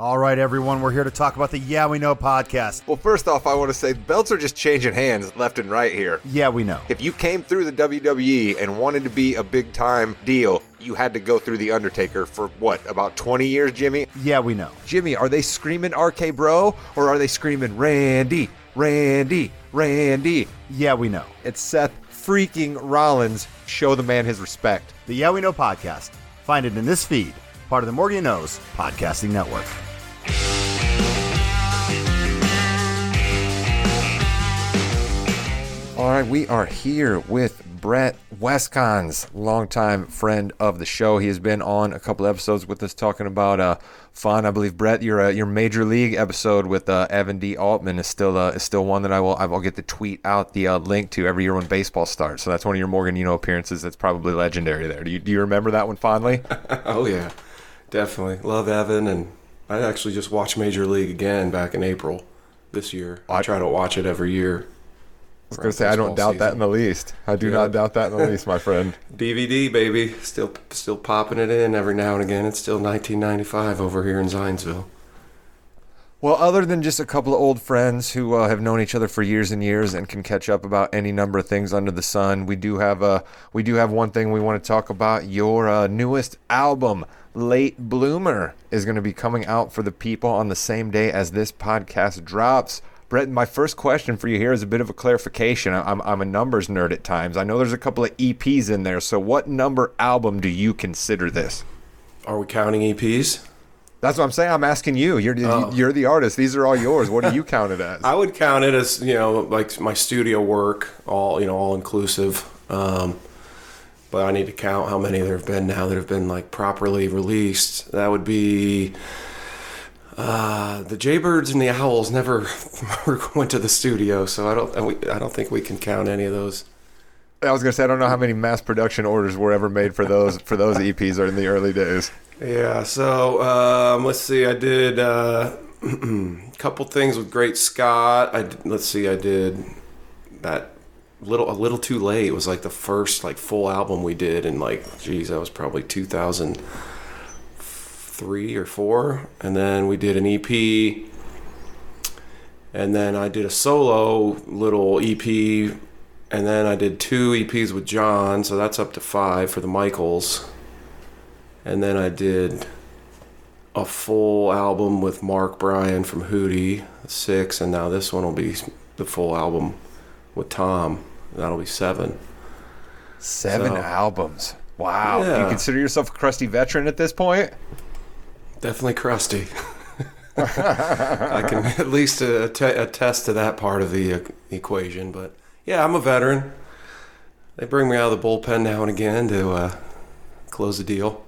All right, everyone, we're here to talk about the Yeah We Know podcast. Well, first off, I want to say belts are just changing hands left and right here. Yeah, we know. If you came through the WWE and wanted to be a big time deal, you had to go through The Undertaker for what, about 20 years, Jimmy? Yeah, we know. Jimmy, are they screaming RK Bro or are they screaming Randy, Randy, Randy? Yeah, we know. It's Seth freaking Rollins. Show the man his respect. The Yeah We Know podcast. Find it in this feed, part of the Morgan Knows podcasting network. All right, we are here with Brett Wiscons, longtime friend of the show. He has been on a couple episodes with us talking about uh, fun. I believe Brett, your uh, your major league episode with uh, Evan D. Altman is still uh, is still one that I will I will get to tweet out the uh, link to every year when baseball starts. So that's one of your Morgan know appearances. That's probably legendary. There, do you do you remember that one fondly? oh yeah, definitely love Evan, and I actually just watched Major League again back in April this year. I try to watch it every year. I was going to say I don't doubt that in the least. I do Yeah. not doubt that in the least, my friend. DVD baby, still still popping it in every now and again. It's still 1995 over here in Zionsville. Well, other than just a couple of old friends who uh, have known each other for years and years and can catch up about any number of things under the sun, we do have uh, we do have one thing we want to talk about. Your uh, newest album, Late Bloomer, is going to be coming out for the people on the same day as this podcast drops. Brett, my first question for you here is a bit of a clarification. I'm, I'm a numbers nerd at times. I know there's a couple of EPs in there. So, what number album do you consider this? Are we counting EPs? That's what I'm saying. I'm asking you. You're Oh. you're the artist. These are all yours. What do you count it as? I would count it as you know like my studio work, all you know, all inclusive. Um, but I need to count how many there have been now that have been like properly released. That would be uh, the Jaybirds and the Owls never went to the studio, so I don't. I don't think we can count any of those. I was gonna say I don't know how many mass production orders were ever made for those for those EPs or in the early days. Yeah. So um, let's see. I did uh, a couple things with Great Scott. I let's see. I did that little a little too late. It was like the first like full album we did, and like, geez, that was probably 2003 or four. And then we did an EP. And then I did a solo little EP, and then I did two EPs with John, so that's up to five for the Michaels and then I did a full album with Mark Bryan from Hootie, six, and now this one will be the full album with Tom. That'll be seven. Seven So- albums. Wow. Yeah. You consider yourself a crusty veteran at this point? Definitely crusty. I can at least uh, att- attest to that part of the uh, equation, but yeah, I'm a veteran. They bring me out of the bullpen now and again to uh, close the deal.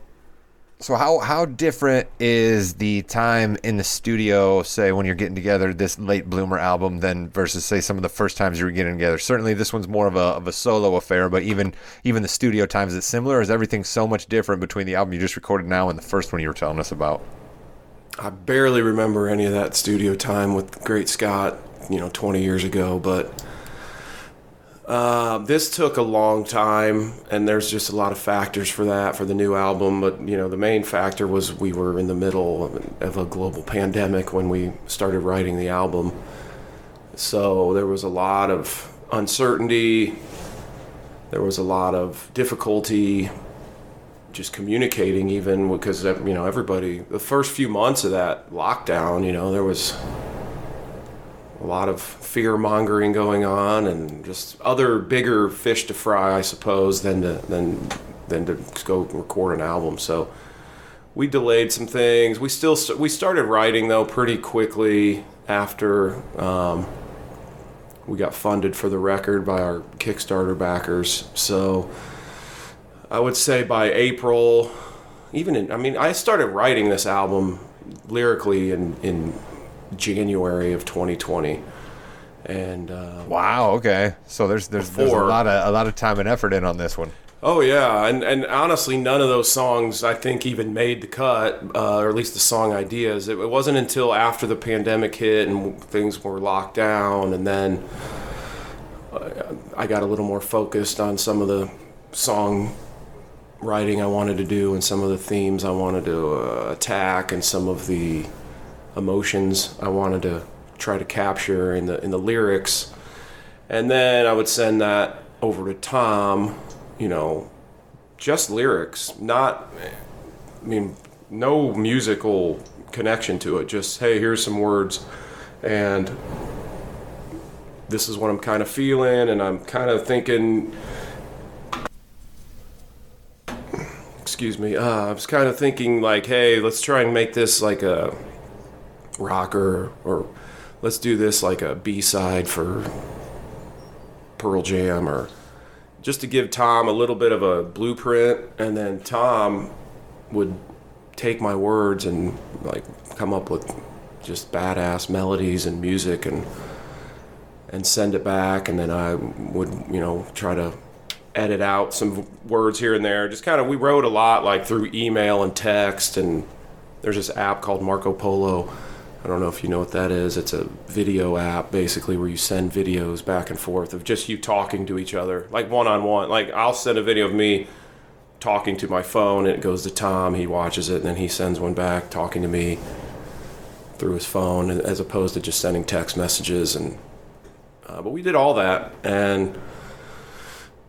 So how how different is the time in the studio, say when you're getting together this late bloomer album, than versus say some of the first times you were getting together? Certainly, this one's more of a of a solo affair, but even even the studio times, is it similar? Is everything so much different between the album you just recorded now and the first one you were telling us about? I barely remember any of that studio time with Great Scott, you know, 20 years ago, but uh, this took a long time, and there's just a lot of factors for that for the new album. But you know, the main factor was we were in the middle of, of a global pandemic when we started writing the album, so there was a lot of uncertainty. There was a lot of difficulty just communicating even because you know everybody the first few months of that lockdown you know there was a lot of fear mongering going on and just other bigger fish to fry i suppose than to than than to go record an album. So we delayed some things. We still st- we started writing though pretty quickly after um, we got funded for the record by our kickstarter backers. So I would say by April, even in, I mean, I started writing this album lyrically in, in January of 2020. And, uh, Wow. Okay. So there's there's, there's a lot of a lot of time and effort in on this one. oh yeah. And, and honestly, none of those songs I think even made the cut, uh, or at least the song ideas. It, it wasn't until after the pandemic hit and things were locked down and then uh, I got a little more focused on some of the song writing I wanted to do and some of the themes I wanted to uh, attack and some of the emotions I wanted to try to capture in the in the lyrics, and then I would send that over to Tom. You know, just lyrics, not. I mean, no musical connection to it. Just hey, here's some words, and this is what I'm kind of feeling, and I'm kind of thinking. Excuse me. Uh, I was kind of thinking like, hey, let's try and make this like a rocker, or let's do this like a B side for Pearl Jam, or just to give Tom a little bit of a blueprint, and then Tom would take my words and like come up with just badass melodies and music and and send it back and then I would you know try to edit out some words here and there. Just kind of we wrote a lot like through email and text and there's this app called Marco Polo I don't know if you know what that is it's a video app basically where you send videos back and forth of just you talking to each other like one on one like I'll send a video of me talking to my phone and it goes to Tom. He watches it and then he sends one back talking to me through his phone as opposed to just sending text messages and uh, but we did all that and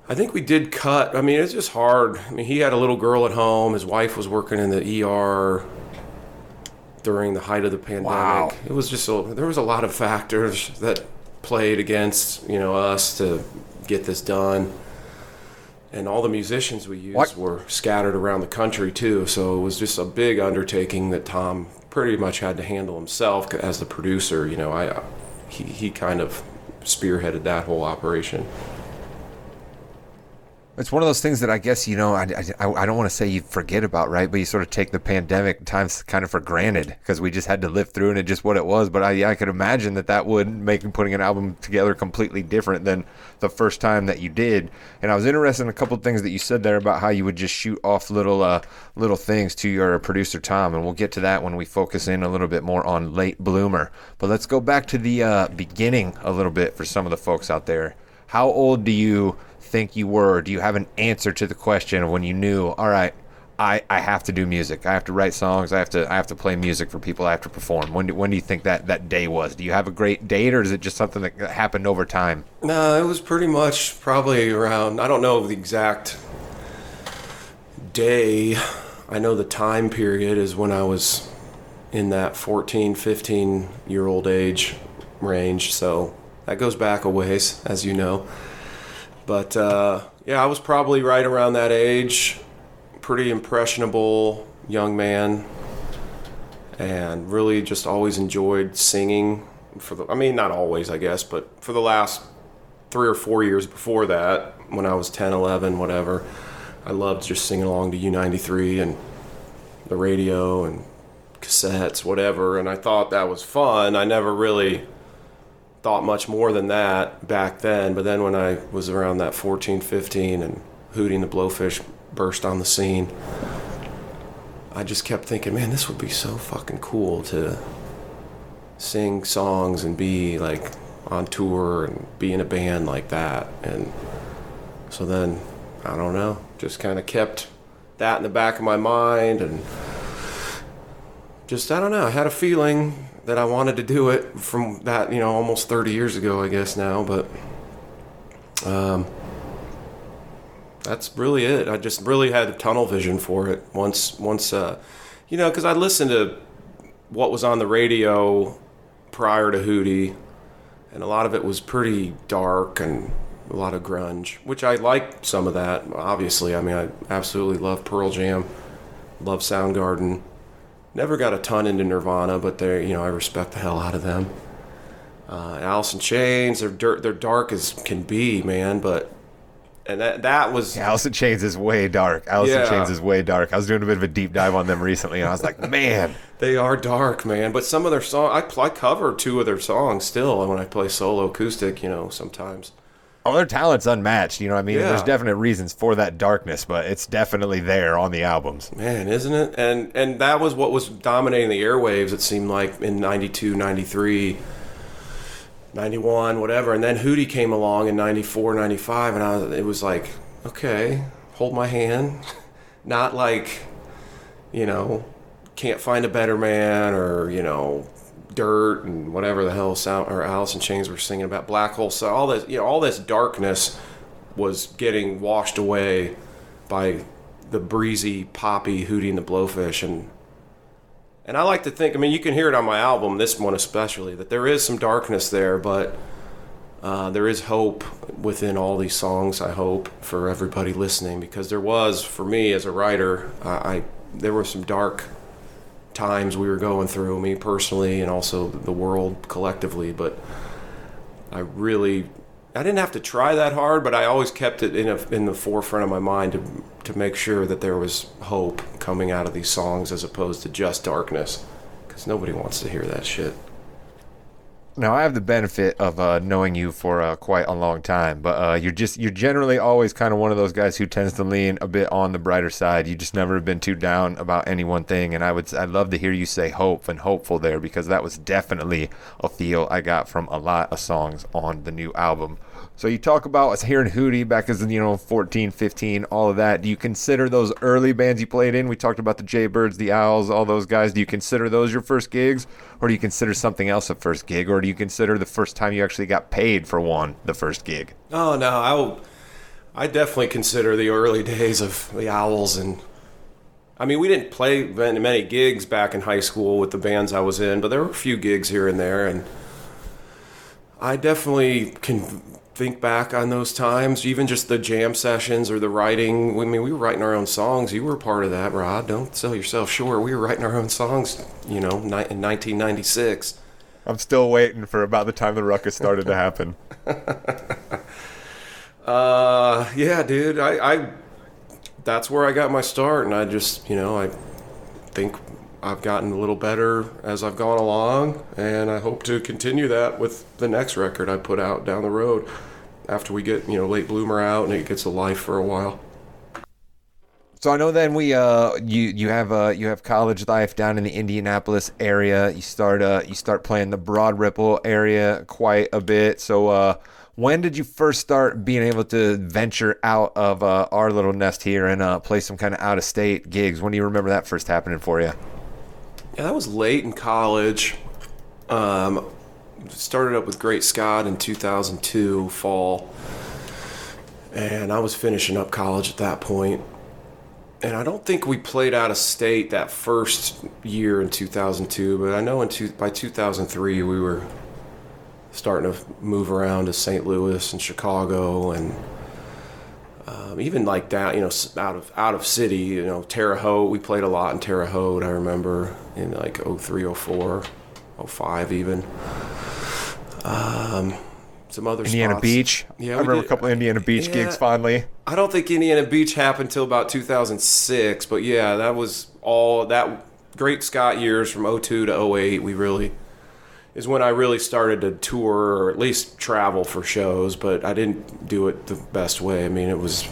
I think we did cut. I mean, it's just hard. I mean, he had a little girl at home. His wife was working in the ER during the height of the pandemic. Wow. It was just a, there was a lot of factors that played against you know us to get this done and all the musicians we used What? were scattered around the country too. So it was just a big undertaking that Tom pretty much had to handle himself as the producer. You know, I he he kind of spearheaded that whole operation. It's one of those things that I guess you know I, I, I don't want to say you forget about right, but you sort of take the pandemic times kind of for granted because we just had to live through it and just what it was. But I yeah, I could imagine that that would make putting an album together completely different than the first time that you did. And I was interested in a couple of things that you said there about how you would just shoot off little uh little things to your producer Tom, and we'll get to that when we focus in a little bit more on late bloomer. But let's go back to the uh, beginning a little bit for some of the folks out there. How old do you think you were? Do you have an answer to the question of when you knew, all right, I, I have to do music. I have to write songs. I have to I have to play music for people. I have to perform. When do, when do you think that that day was? Do you have a great date, or is it just something that happened over time? No, it was pretty much probably around. I don't know the exact day. I know the time period is when I was in that 14, 15 year old age range. So that goes back a ways, as you know. But uh, yeah, I was probably right around that age. Pretty impressionable young man, and really just always enjoyed singing. For the, I mean, not always, I guess, but for the last three or four years before that, when I was 10, 11, whatever, I loved just singing along to U93 and the radio and cassettes, whatever. And I thought that was fun. I never really thought much more than that back then. But then when I was around that 14, 15 and Hootie and the Blowfish burst on the scene, I just kept thinking, man, this would be so fucking cool to sing songs and be like on tour and be in a band like that. And so then, I don't know, just kind of kept that in the back of my mind and just, I don't know, I had a feeling that I wanted to do it from that, you know, almost 30 years ago, I guess now, but um, that's really it. I just really had tunnel vision for it once, once, uh, you know, because I listened to what was on the radio prior to Hootie, and a lot of it was pretty dark and a lot of grunge, which I like some of that. Obviously, I mean, I absolutely love Pearl Jam, love Soundgarden. Never got a ton into Nirvana, but they, you know, I respect the hell out of them. Uh, Alice in Chains, they're dirt, they're dark as can be, man. But and that that was Alice in Chains is way dark. Alice in Chains is way dark. I was doing a bit of a deep dive on them recently, and I was like, man, They are dark, man. But some of their songs, I, I cover two of their songs still when I play solo acoustic. You know, sometimes. Oh, their talent's unmatched. You know, what I mean, Yeah. there's definite reasons for that darkness, but it's definitely there on the albums. Man, isn't it? And and that was what was dominating the airwaves. It seemed like in 92, 93, 91, whatever. And then Hootie came along in 94, 95, and I was, it was like, okay, hold my hand. Not like, you know, can't find a better man or you know dirt and whatever the hell sound or Alice in Chains were singing about black hole. So all this you know all this darkness was getting washed away by the breezy poppy Hootie and the Blowfish. And and I like to think I mean you can hear it on my album this one especially that there is some darkness there but uh, there is hope within all these songs I hope for everybody listening because there was for me as a writer I, I there were some dark times we were going through, me personally, and also the world collectively. But I really, I didn't have to try that hard, but I always kept it in a, in the forefront of my mind to to make sure that there was hope coming out of these songs as opposed to just darkness, because nobody wants to hear that shit. Now I have the benefit of uh, knowing you for uh, quite a long time, but uh, you're just you're generally always kind of one of those guys who tends to lean a bit on the brighter side. You just never have been too down about any one thing, and I would I'd love to hear you say hope and hopeful there because that was definitely a feel I got from a lot of songs on the new album. So you talk about us hearing Hootie back as you know 14, 15, all of that. Do you consider those early bands you played in? We talked about the Jaybirds, the Owls, all those guys. Do you consider those your first gigs, or do you consider something else a first gig, or do you consider the first time you actually got paid for one the first gig? Oh no, I will, I definitely consider the early days of the Owls and. I mean, we didn't play many gigs back in high school with the bands I was in, but there were a few gigs here and there, and I definitely can think back on those times, even just the jam sessions or the writing. I mean, we were writing our own songs. You were part of that, Rod. Don't sell yourself short. We were writing our own songs, you know, in 1996. I'm still waiting for about the time the ruckus started to happen. uh, yeah, dude. I, I, that's where I got my start, and I just, you know, I think I've gotten a little better as I've gone along, and I hope to continue that with the next record I put out down the road after we get, you know, late bloomer out and it gets a life for a while. So I know then we uh you you have uh you have college life down in the Indianapolis area. You start uh you start playing the Broad Ripple area quite a bit. So uh when did you first start being able to venture out of uh, our little nest here and uh, play some kind of out of state gigs? When do you remember that first happening for you? Yeah, that was late in college. Um, started up with Great Scott in 2002 fall, and I was finishing up college at that point. And I don't think we played out of state that first year in 2002, but I know in two, by 2003 we were starting to move around to St. Louis and Chicago and um, even like that, you know, out of out of city, you know, Terre Haute. We played a lot in Terre Haute. I remember in like 03, 04, 05 even. Um, some other Indiana spots. Beach. Yeah, I remember did- a couple Indiana Beach yeah. gigs fondly. I don't think Indiana Beach happened until about 2006, but yeah, that was all that Great Scott years from 02 to 08. We really is when I really started to tour or at least travel for shows, but I didn't do it the best way. I mean, it was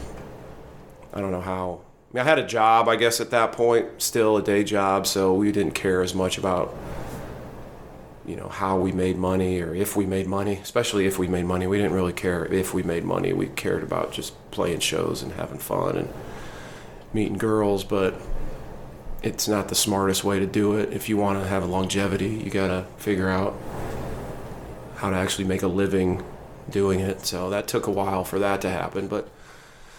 I don't know how. I, mean, I had a job, I guess, at that point, still a day job, so we didn't care as much about you know how we made money or if we made money especially if we made money we didn't really care if we made money we cared about just playing shows and having fun and meeting girls but it's not the smartest way to do it if you want to have longevity you got to figure out how to actually make a living doing it so that took a while for that to happen but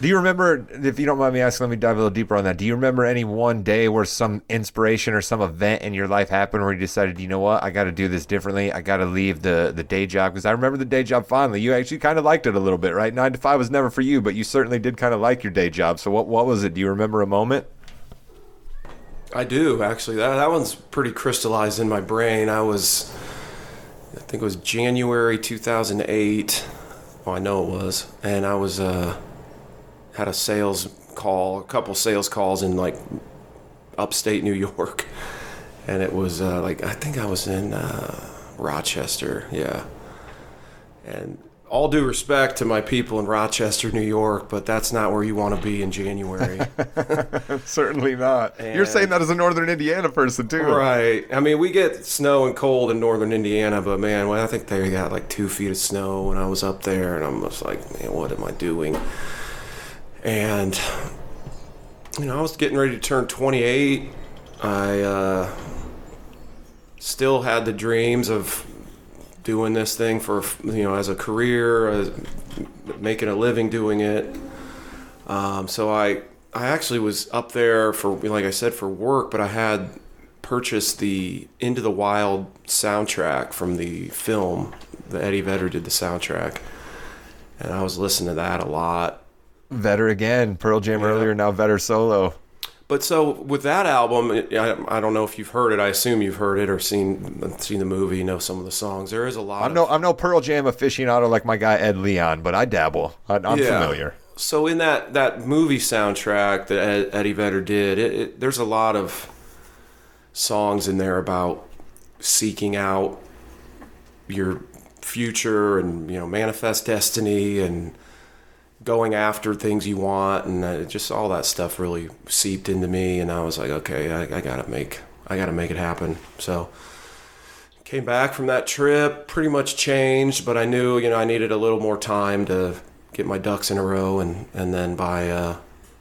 Do you remember, if you don't mind me asking, let me dive a little deeper on that. Do you remember any one day where some inspiration or some event in your life happened where you decided, you know what, I got to do this differently. I got to leave the the day job because I remember the day job fondly. You actually kind of liked it a little bit, right? Nine to five was never for you, but you certainly did kind of like your day job. So what what was it? Do you remember a moment? I do actually. That that one's pretty crystallized in my brain. I was, I think it was January 2008. Oh, I know it was, and I was uh, had a sales call, a couple sales calls in like upstate New York, and it was uh, like I think I was in uh, Rochester, yeah. And all due respect to my people in Rochester, New York, but that's not where you want to be in January. Certainly not. You're saying that as a Northern Indiana person too, Right. I mean, we get snow and cold in northern Indiana, but man, well, I think they got like two feet of snow when I was up there, and I'm just like, man, what am I doing? And you know, I was getting ready to turn 28. I uh, still had the dreams of doing this thing for you know as a career, as making a living doing it. Um, so I I actually was up there for like I said for work, but I had purchased the Into the Wild soundtrack from the film. The Eddie Vedder did the soundtrack, and I was listening to that a lot. Vedder again, Pearl Jam Yeah. earlier, now Vedder solo. But so with that album, I, I don't know if you've heard it. I assume you've heard it or seen seen the movie, know some of the songs. There is a lot. I'm of, no I'm no Pearl Jam aficionado like my guy Ed Leon, but I dabble. I, I'm Yeah. familiar. So in that that movie soundtrack that Ed, Eddie Vedder did, it, it, there's a lot of songs in there about seeking out your future and you know manifest destiny and going after things you want and uh, just all that stuff really seeped into me and I was like okay I, I gotta make I gotta make it happen. So came back from that trip pretty much changed but I knew you know I needed a little more time to get my ducks in a row and and then by uh,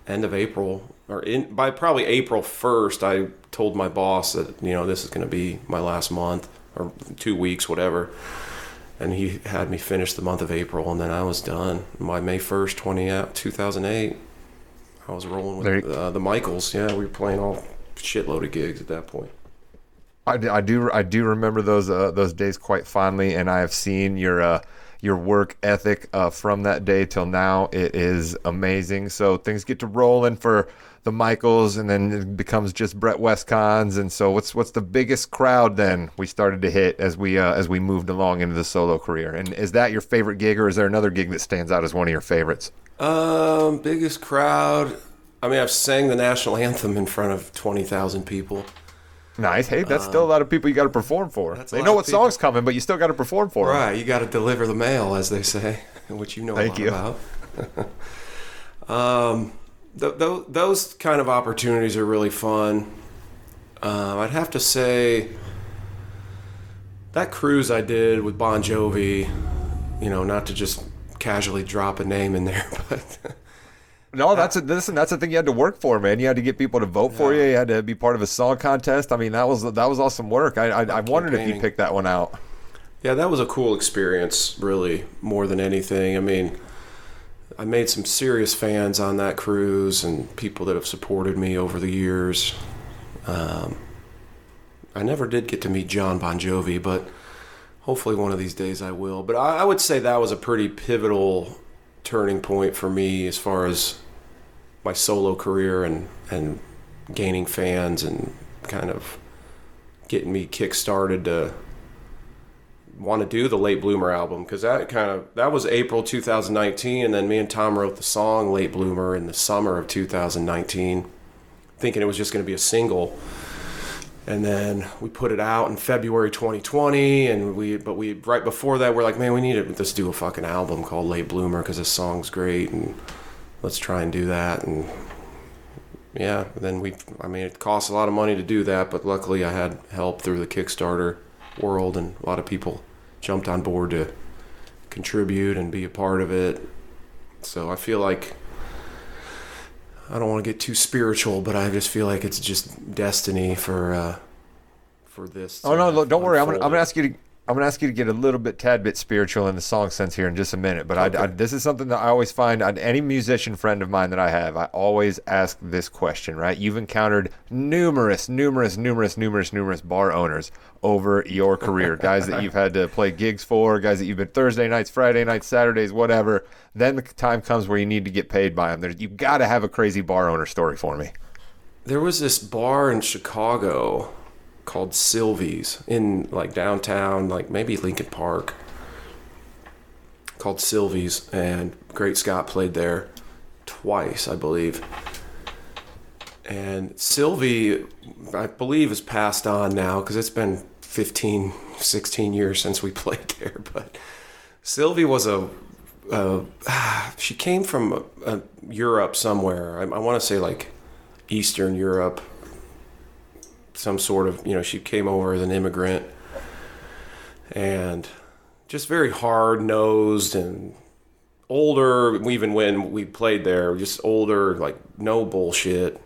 end of April or in by probably April 1st I told my boss that you know this is going to be my last month or 2 weeks whatever and he had me finish the month of April and then I was done. By May 1st 20 uh, 2008 I was rolling with uh, the Michaels. Yeah we were playing all shitload of gigs at that point. I, do- I do I do remember those uh, those days quite fondly, and I have seen your uh, your work ethic uh, from that day till now. It is amazing. So things get to rolling for the Michaels, and then it becomes just Brett Wiscons. And so what's what's the biggest crowd then we started to hit as we uh, as we moved along into the solo career? And is that your favorite gig, or is there another gig that stands out as one of your favorites? Um, biggest crowd. I mean, I've sang the national anthem in front of twenty thousand people. Nice. Hey, that's still a lot of people you got to perform for. Uh, They know what people. song's coming, but you still got to perform for. Right, you got to deliver the mail, as they say, which you know Thank a you. about. um, th- th- those kind of opportunities are really fun. Um, I'd have to say that cruise I did with Bon Jovi. You know, not to just casually drop a name in there, but No, that's a listen. That's the thing you had to work for, man. You had to get people to vote for you. You had to be part of a song contest. I mean, that was that was awesome work. I I, I wondered if you picked that one out. Yeah, that was a cool experience, really, more than anything. I mean, I made some serious fans on that cruise and people that have supported me over the years. Um, I never did get to meet John Bon Jovi, but hopefully one of these days I will. But I, I would say that was a pretty pivotal turning point for me as far as my solo career and, and gaining fans and kind of getting me kick started to want to do the late bloomer album because that kind of that was april 2019 and then me and tom wrote the song late bloomer in the summer of 2019 thinking it was just going to be a single. And then we put it out in february 2020 and we but we right before that we're like man we need to let's do a fucking album called late bloomer because this song's great and let's try and do that and yeah then we i mean it costs a lot of money to do that but luckily i had help through the kickstarter world and a lot of people jumped on board to contribute and be a part of it so i feel like i don't want to get too spiritual but i just feel like it's just destiny for uh for this Oh no, look, don't worry. I'm gonna, I'm gonna ask you to. I'm gonna ask you to get a little bit, tad bit spiritual in the song sense here in just a minute. But I, I, this is something that I always find on any musician friend of mine that I have. I always ask this question. Right? You've encountered numerous, numerous, numerous, numerous, numerous bar owners over your career. guys that you've had to play gigs for, guys that you've been Thursday nights, Friday nights, Saturdays, whatever. Then the time comes where you need to get paid by them. There's, you've got to have a crazy bar owner story for me. There was this bar in Chicago called Sylvie's in like downtown, like maybe Lincoln Park, called Sylvie's, and Great Scott played there twice, I believe. And Sylvie, I believe, is passed on now because it's been 15, 16 years since we played there. But Sylvie was a, a she came from uh Europe somewhere. I, I want to say like Eastern Europe, some sort of, you know, she came over as an immigrant and just very hard nosed and older. Even when we played there, just older, like no bullshit.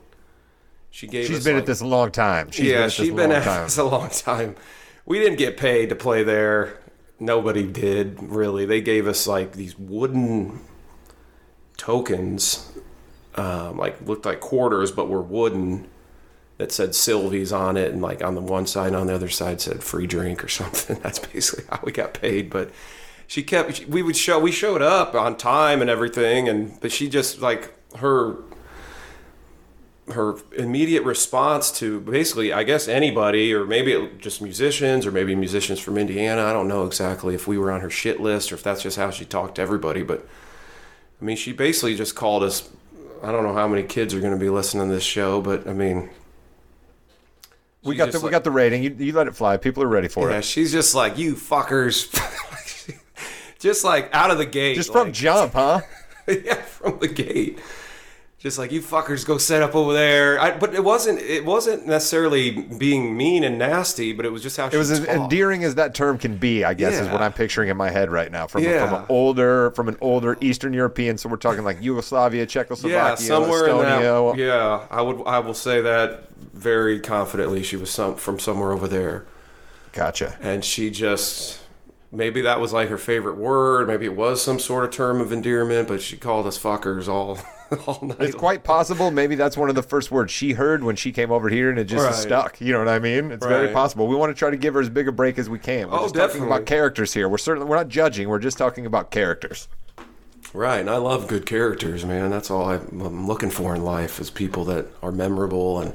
She gave She's been like- at this a long time. She's been yeah, at she's this a been at time. this a long time. We didn't get paid to play there. Nobody did really. They gave us like these wooden tokens, um, like looked like quarters, but were wooden. That said Sylvie's on it, and like on the one side, and on the other side said free drink or something. That's basically how we got paid. But she kept. We would show. We showed up on time and everything, and but she just like her her immediate response to basically, I guess, anybody, or maybe just musicians, or maybe musicians from Indiana. I don't know exactly if we were on her shit list or if that's just how she talked to everybody. But I mean, she basically just called us. I don't know how many kids are going to be listening to this show, but I mean, we she's got the we like- got the rating. You, you let it fly. People are ready for yeah, it. she's just like you fuckers, just like out of the gate, Just from like- jump, huh? yeah, from the gate. Just like you fuckers go set up over there. I, but it wasn't. It wasn't necessarily being mean and nasty, but it was just how she It was as endearing as that term can be, I guess, is what I'm picturing in my head right now. From, Yeah. from an older, from an older Eastern European, so we're talking like Yugoslavia, Yeah, Czechoslovakia, somewhere in Estonia. that. Yeah, I would. I will say that very confidently. She was some from somewhere over there, Gotcha. and she just maybe that was like her favorite word. Maybe it was some sort of term of endearment, but she called us fuckers all all night. It's quite possible. Maybe that's one of the first words she heard when she came over here, and it just Right. stuck. You know what I mean? It's very possible. We want to try to give her as big a break as we can. We're Oh, just talking definitely. about characters here. We're certainly we're not judging. We're just talking about characters. Right, and I love good characters, man. That's all I'm I'm looking for in life is people that are memorable and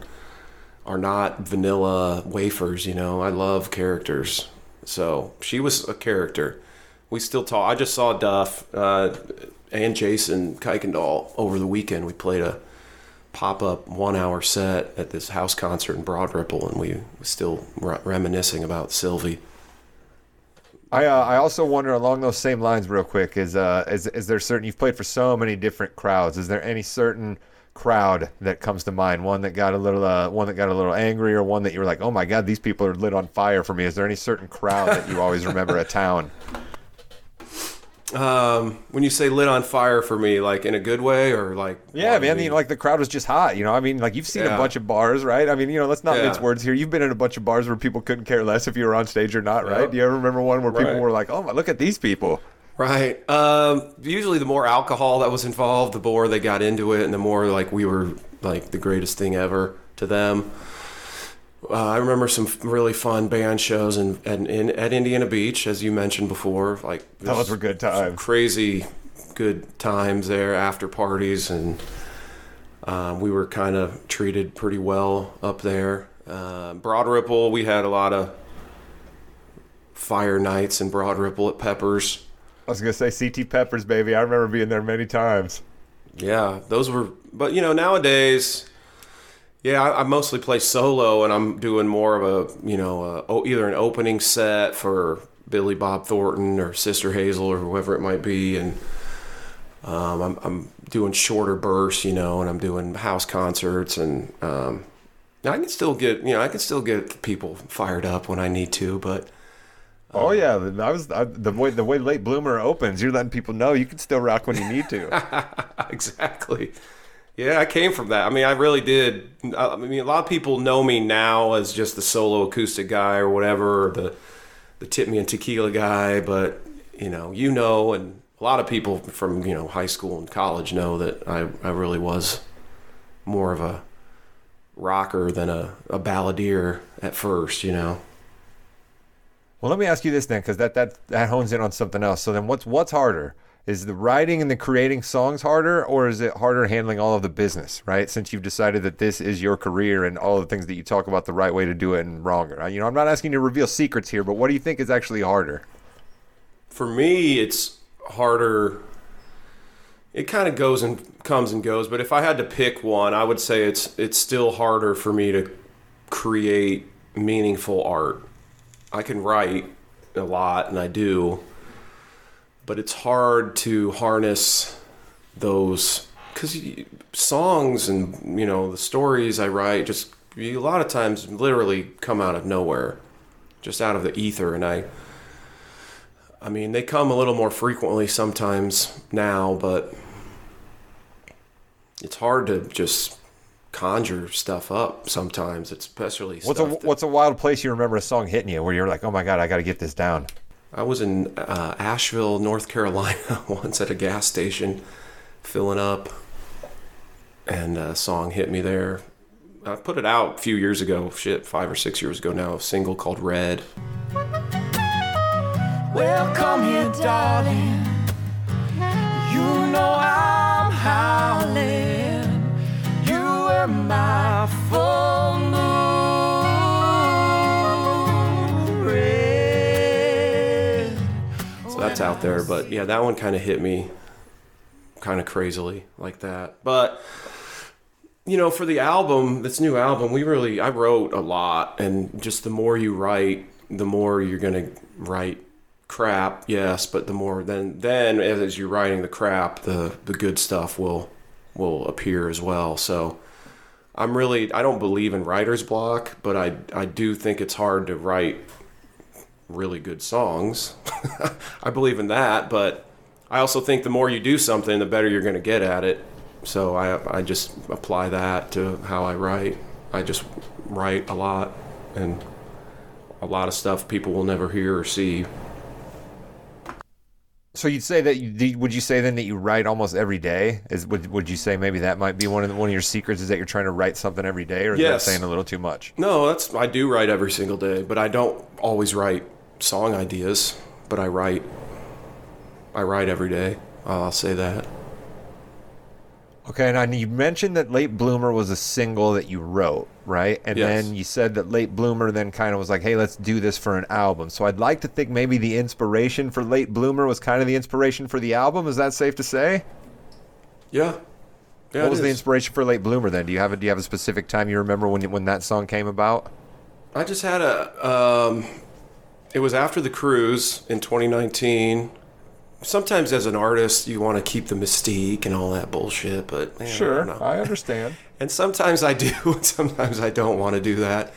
are not vanilla wafers. You know, I love characters. So she was a character. We still talk. I just saw Duff uh, and Jason Kuykendall over the weekend. We played a pop up one hour set at this house concert in Broad Ripple, and we were still re- reminiscing about Sylvie. I uh, I also wonder along those same lines, real quick, is uh is is there certain you've played for so many different crowds? Is there any certain crowd that comes to mind? One that got a little uh one that got a little angry, or one that you were like, oh my god, these people are lit on fire for me. Is there any certain crowd that you always remember a town? Um, when you say lit on fire for me, like in a good way or like Yeah, man. You know, like the crowd was just hot. You know, I mean, like you've seen a bunch of bars, right? I mean, you know, let's not Yeah. mince words here. You've been in a bunch of bars where people couldn't care less if you were on stage or not, right? Yep. Do you ever remember one where people Right. were like, "Oh my, look at these people"? Right. Um, usually, the more alcohol that was involved, the more they got into it, and the more like we were like the greatest thing ever to them. Uh, I remember some really fun band shows in, in, in at Indiana Beach, as you mentioned before. Like Those were good times. crazy good times there, after parties, and um, we were kind of treated pretty well up there. Uh, Broad Ripple, we had a lot of fire nights in Broad Ripple at Peppers. I was gonna say CT Peppers, baby. I remember being there many times. Yeah, those were. But you know, nowadays, yeah, I, I mostly play solo, and I'm doing more of a you know, oh, either an opening set for Billy Bob Thornton or Sister Hazel or whoever it might be, and um, I'm I'm doing shorter bursts, you know, and I'm doing house concerts, and um, I can still get you know I can still get people fired up when I need to, but. Oh yeah, I was I, the way the way late bloomer opens. You're letting people know you can still rock when you need to. exactly. Yeah, I came from that. I mean, I really did. I mean, a lot of people know me now as just the solo acoustic guy or whatever, or the the tip me and tequila guy. But you know, you know, and a lot of people from you know high school and college know that I I really was more of a rocker than a, a balladeer at first. You know. well, let me ask you this then, because that, that that hones in on something else. So then, what's what's harder? Is the writing and the creating songs harder, or is it harder handling all of the business? Right, since you've decided that this is your career and all the things that you talk about the right way to do it and wrong. You know, I'm not asking you to reveal secrets here, but what do you think is actually harder? for me it's harder it kind of goes and comes and goes but if i had to pick one i would say it's it's still harder for me to create meaningful art i can write a lot and i do but it's hard to harness those because songs and you know the stories i write just a lot of times literally come out of nowhere just out of the ether and i I mean, they come a little more frequently sometimes now, but it's hard to just conjure stuff up sometimes, It's especially What's a that- what's a wild place you remember a song hitting you where you're like, oh my god, I got to get this down. I was in uh, Asheville, North Carolina once at a gas station filling up, and a song hit me there. I put it out a few years ago, shit, five or six years ago now, a single called Red. Well, come here, darling. You know I'm howling. Out there. But yeah, that one kind of hit me kind of crazily like that. But you know, for the album, this new album, we really I wrote a lot and just the more you write, the more you're going to write crap, yes, but the more then then as you're writing the crap, the the good stuff will will appear as well. So I'm really I don't believe in writer's block, but I I do think it's hard to write really good songs. I believe in that, but I also think the more you do something, the better you're going to get at it. So I I just apply that to how I write. I just write a lot and a lot of stuff people will never hear or see. So you'd say that you would you say then that you write almost every day? Is would would you say maybe that might be one of the, one of your secrets is that you're trying to write something every day, or is Yes. that saying a little too much? No, that's I do write every single day, but I don't always write song ideas, but I write I write every day. I'll say that. Okay, and you mentioned that Late Bloomer was a single that you wrote, right? And Yes. then you said that Late Bloomer then kind of was like, hey, let's do this for an album. So I'd like to think maybe the inspiration for Late Bloomer was kind of the inspiration for the album. Is that safe to say? Yeah. Yeah. what was the inspiration for Late Bloomer then? Do you have a, do you have a specific time you remember when when that song came about? I just had a. Um, it was after the cruise in 2019. Sometimes, as an artist, you want to keep the mystique and all that bullshit, but man, I don't know. understand. And sometimes I do, and sometimes I don't want to do that.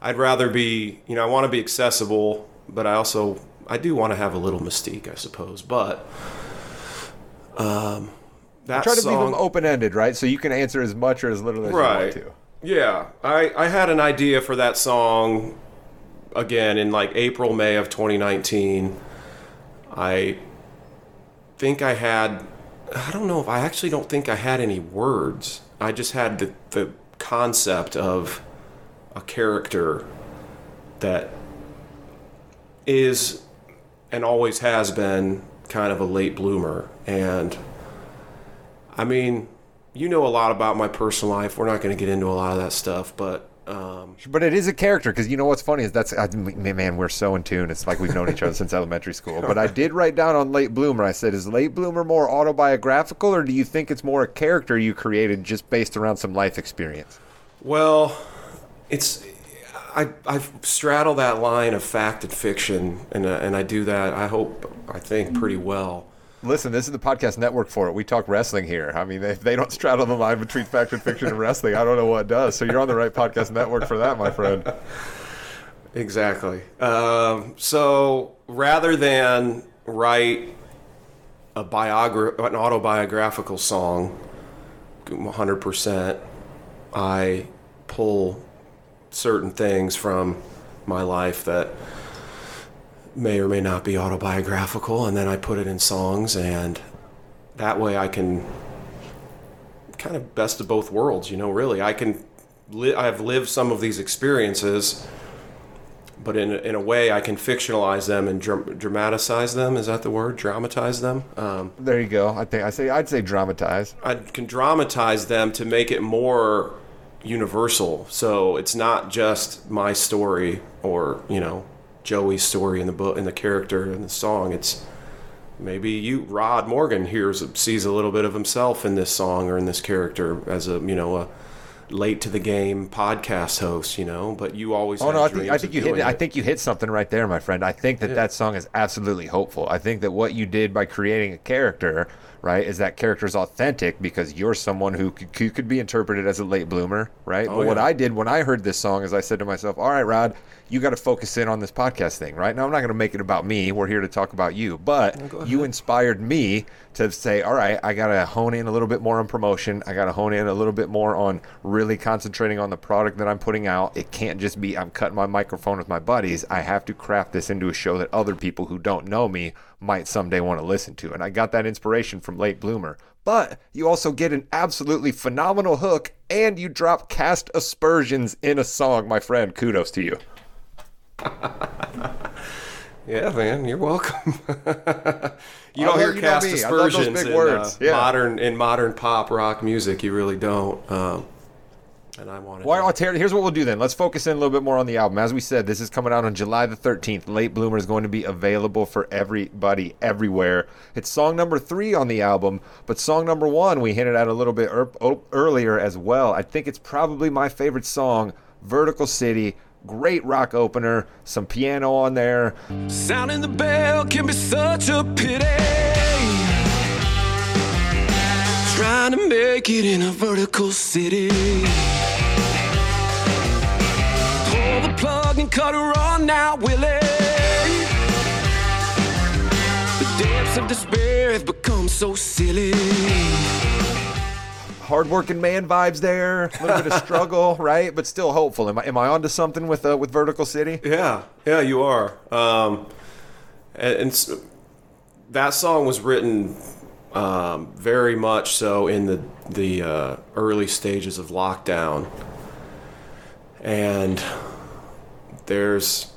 I'd rather be, you know, I want to be accessible, but I also I do want to have a little mystique, I suppose. But um, that Try to song, leave them open ended, right? So you can answer as much or as little as right? you want to. Yeah, I I had an idea for that song again in like April May of 2019. I think I had I don't know if I actually don't think I had any words. I just had the the concept of a character that is and always has been kind of a late bloomer and I mean, you know a lot about my personal life. We're not going to get into a lot of that stuff, but um. But it is a character because you know what's funny is that's I, man we're so in tune. It's like we've known each other since elementary school. But I did write down on Late Bloomer. I said, is Late Bloomer more autobiographical or do you think it's more a character you created just based around some life experience? well, it's I I straddle that line of fact and fiction, and uh, and I do that. I hope I think pretty well. Listen, this is the podcast network for it. We talk wrestling here. I mean, if they don't straddle the line between fact and fiction and wrestling, I don't know what does. So you're on the right podcast network for that, my friend. Exactly. Um, so rather than write a biogra- an autobiographical song, 100%, I pull certain things from my life that may or may not be autobiographical, and then I put it in songs, and that way I can kind of best of both worlds. You know, really, I can. Li- I've lived some of these experiences but in, in a way I can fictionalize them and dram- dramatize them. Is that the word? Dramatize them. Um, There you go. I think I say I'd say dramatize. I can dramatize them to make it more universal. So it's not just my story or you know Joey's story in the book in the character in the song. It's maybe you Rod Morgan hears sees a little bit of himself in this song or in this character as a you know a late to the game podcast host. You know, but you always Oh no, I think I think you hit doing I think you hit something right there, my friend. I think that that song is absolutely hopeful. I think that what you did by creating a character, right, is that character is authentic because you're someone who could, who could be interpreted as a late bloomer, right? Oh, but what. I did when I heard this song is I said to myself, "All right, Rod, you got to focus in on this podcast thing, right? Now, I'm not going to make it about me. We're here to talk about you, but you inspired me to say, all right, I got to hone in a little bit more on promotion. I got to hone in a little bit more on really concentrating on the product that I'm putting out. It can't just be I'm cutting my microphone with my buddies. I have to craft this into a show that other people who don't know me might someday want to listen to. And I got that inspiration from Late Bloomer. But you also get an absolutely phenomenal hook and you drop cast aspersions in a song, my friend. Kudos to you. Yeah, man, you're welcome. you Oh, don't hear you cast me. I love those aspersions big in words. Uh, Yeah. modern in modern pop rock music. You really don't. Um, and I wanted. Well, to, I'll tear, here's what we'll do then. Let's focus in a little bit more on the album. As we said, this is coming out on July the 13th. Late Bloomer is going to be available for everybody everywhere. It's song number three on the album, but song number one we hinted at a little bit er- earlier as well. I think it's probably my favorite song, Vertical City. Great rock opener, some piano on there. Sounding the bell can be such a pity. Trying to make it in a vertical city. Pull the plug and cut her on now, Willie. The depths of despair have become so silly. Hardworking man vibes there, a little bit of struggle, right? But still hopeful. Am I, am I onto something with uh, with Vertical City? yeah, yeah, you are. Um, and, and that song was written um, very much so in the the uh, early stages of lockdown, and there's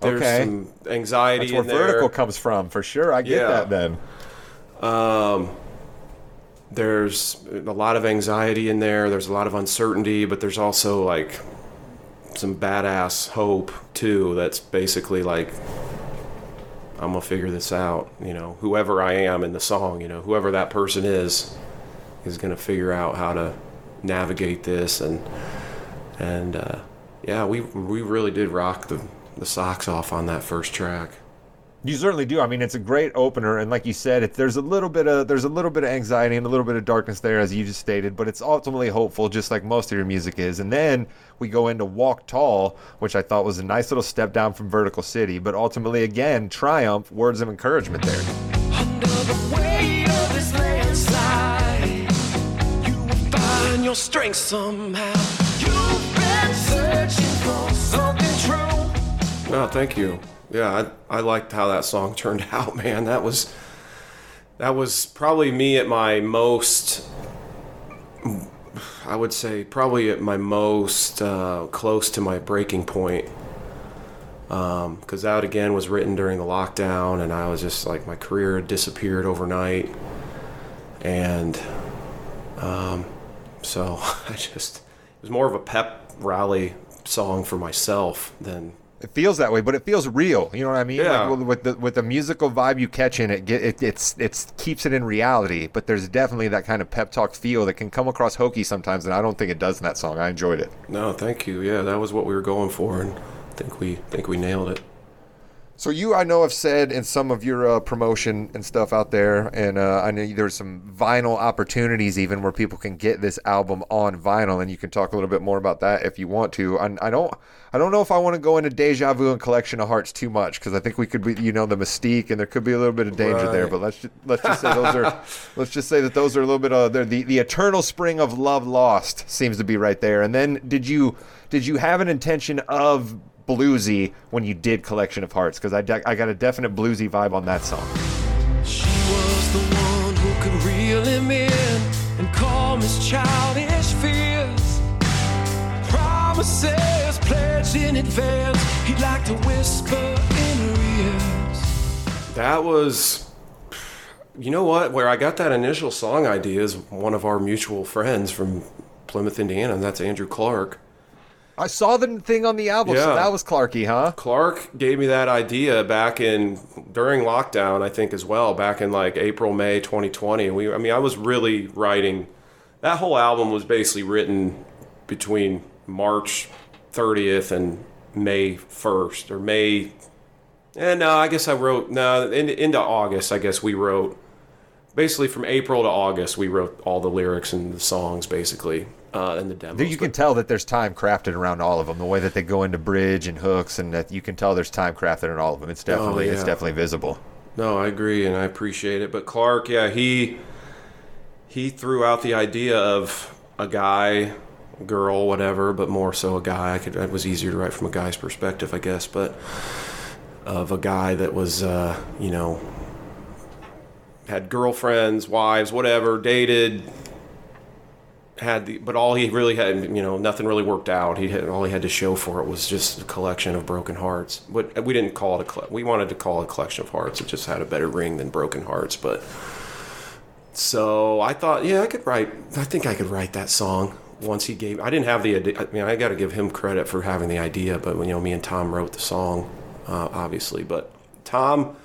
there's Okay. some anxiety That's where in there. Vertical comes from, for sure. I get Yeah. that then. Um, there's a lot of anxiety in there. There's a lot of uncertainty, but there's also like some badass hope too. That's basically like I'm gonna figure this out. You know, whoever I am in the song, you know, whoever that person is, is gonna figure out how to navigate this and and uh, yeah, we we really did rock the the socks off on that first track. You certainly do. I mean, it's a great opener, and like you said, it, there's a little bit of there's a little bit of anxiety and a little bit of darkness there, as you just stated. But it's ultimately hopeful, just like most of your music is. And then we go into Walk Tall, which I thought was a nice little step down from Vertical City, but ultimately again Triumph, words of encouragement there. Under the weight of this landslide, you will find your strength somehow. You've been searching for something true. Oh, thank you. Yeah, I, I liked how that song turned out, man. That was that was probably me at my most. I would say probably at my most uh, close to my breaking point. Because that again was written during the lockdown, and I was just like my career had disappeared overnight, and um, so I just it was more of a pep rally song for myself than It feels that way, but it feels real. You know what I mean? Yeah. Like, with- with the with the musical vibe you catch in it, get it it's it's keeps it in reality. But there's definitely that kind of pep talk feel that can come across hokey sometimes, and I don't think it does in that song. I enjoyed it. No, thank you. Yeah, that was what we were going for, and I think we think we nailed it. So you, I know, have said in some of your uh, promotion and stuff out there, and uh, I know there's some vinyl opportunities even where people can get this album on vinyl, and you can talk a little bit more about that if you want to. I, I don't, I don't know if I want to go into Deja Vu and Collection of Hearts too much because I think we could be, you know, the mystique, and there could be a little bit of danger there. But let's just, let's just say those are, let's just say that those are a little bit of they're the the eternal spring of love lost seems to be right there. And then did you did you have an intention of bluesy when you did Collection of Hearts because I, de- I got a definite bluesy vibe on that song. She was the one who could reel him in and calm his childish fears. Promises pledged in advance, he'd like to whisper in her ears. That was, you know what? Where I got that initial song idea is one of our mutual friends from Plymouth, Indiana, and that's Andrew Clark. I saw the thing on the album, so Yeah. that was Clarky, huh? Clark gave me that idea back in during lockdown, I think as well, back in like April, May 2020. We, I mean, I was really writing. That whole album was basically written between March 30th and May 1st, or May. And no, I guess I wrote no in, into August. I guess we wrote basically from April to August. We wrote all the lyrics and the songs basically. Uh, in the demos. You can but- tell that there's time crafted around all of them. The way that they go into bridge and hooks, and that you can tell there's time crafted in all of them. It's definitely it's Oh, yeah. definitely visible. No, I agree and I appreciate it. But Clark, yeah, he he threw out the idea of a guy, girl, whatever, but more so a guy. I could it was easier to write from a guy's perspective, I guess, but of a guy that was uh, you know had girlfriends, wives, whatever, dated had the but all he really had you know nothing really worked out. He had all he had to show for it was just a collection of broken hearts. But we didn't call it a we wanted to call it a collection of hearts. It just had a better ring than broken hearts but so i thought yeah i could write i think i could write that song once he gave i didn't have the idea i mean i got to give him credit for having the idea but you know me and tom wrote the song uh, obviously. But tom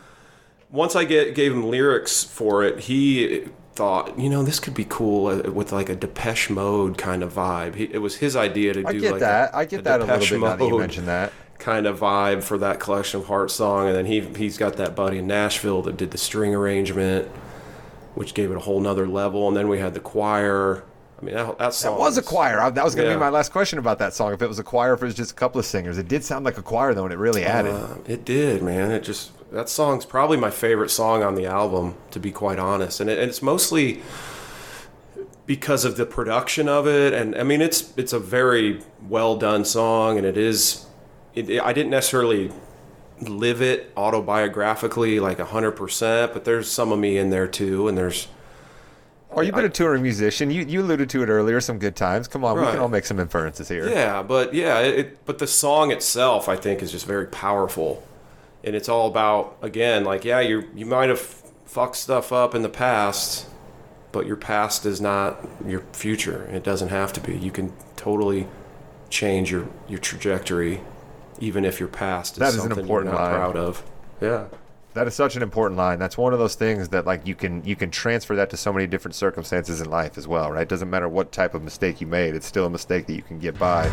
once I get gave him lyrics for it, he thought, you know, this could be cool uh, with like a Depeche Mode kind of vibe. He, it was his idea to I do get like that. A, I get that a little Depeche bit now that you Mode mentioned that. kind of vibe for that collection of heart song, and then he he's got that buddy in Nashville that did the string arrangement, which gave it a whole nother level, and then we had the choir. I mean, that, that song It was a choir. I, that was going to Yeah. be my last question about that song. If it was a choir, if it was just a couple of singers, it did sound like a choir though, and it really added. Uh, it did, man. It just that song's probably my favorite song on the album, to be quite honest. And, it, and it's mostly because of the production of it. And I mean, it's it's a very well done song, and it is. It, I didn't necessarily live it autobiographically like hundred percent, but there's some of me in there too, and there's. oh, you've been a touring musician. You you alluded to it earlier. Some good times. Come on, we can all make some inferences here. Yeah, but yeah, it, it, but the song itself, I think, is just very powerful, and it's all about again, like yeah, you you might have fucked stuff up in the past, but your past is not your future. It doesn't have to be. You can totally change your your trajectory, even if your past is That is an something important you're not line. proud of. Yeah. That is such an important line. That's one of those things that like you can you can transfer that to so many different circumstances in life as well, right? It doesn't matter what type of mistake you made, it's still a mistake that you can get by.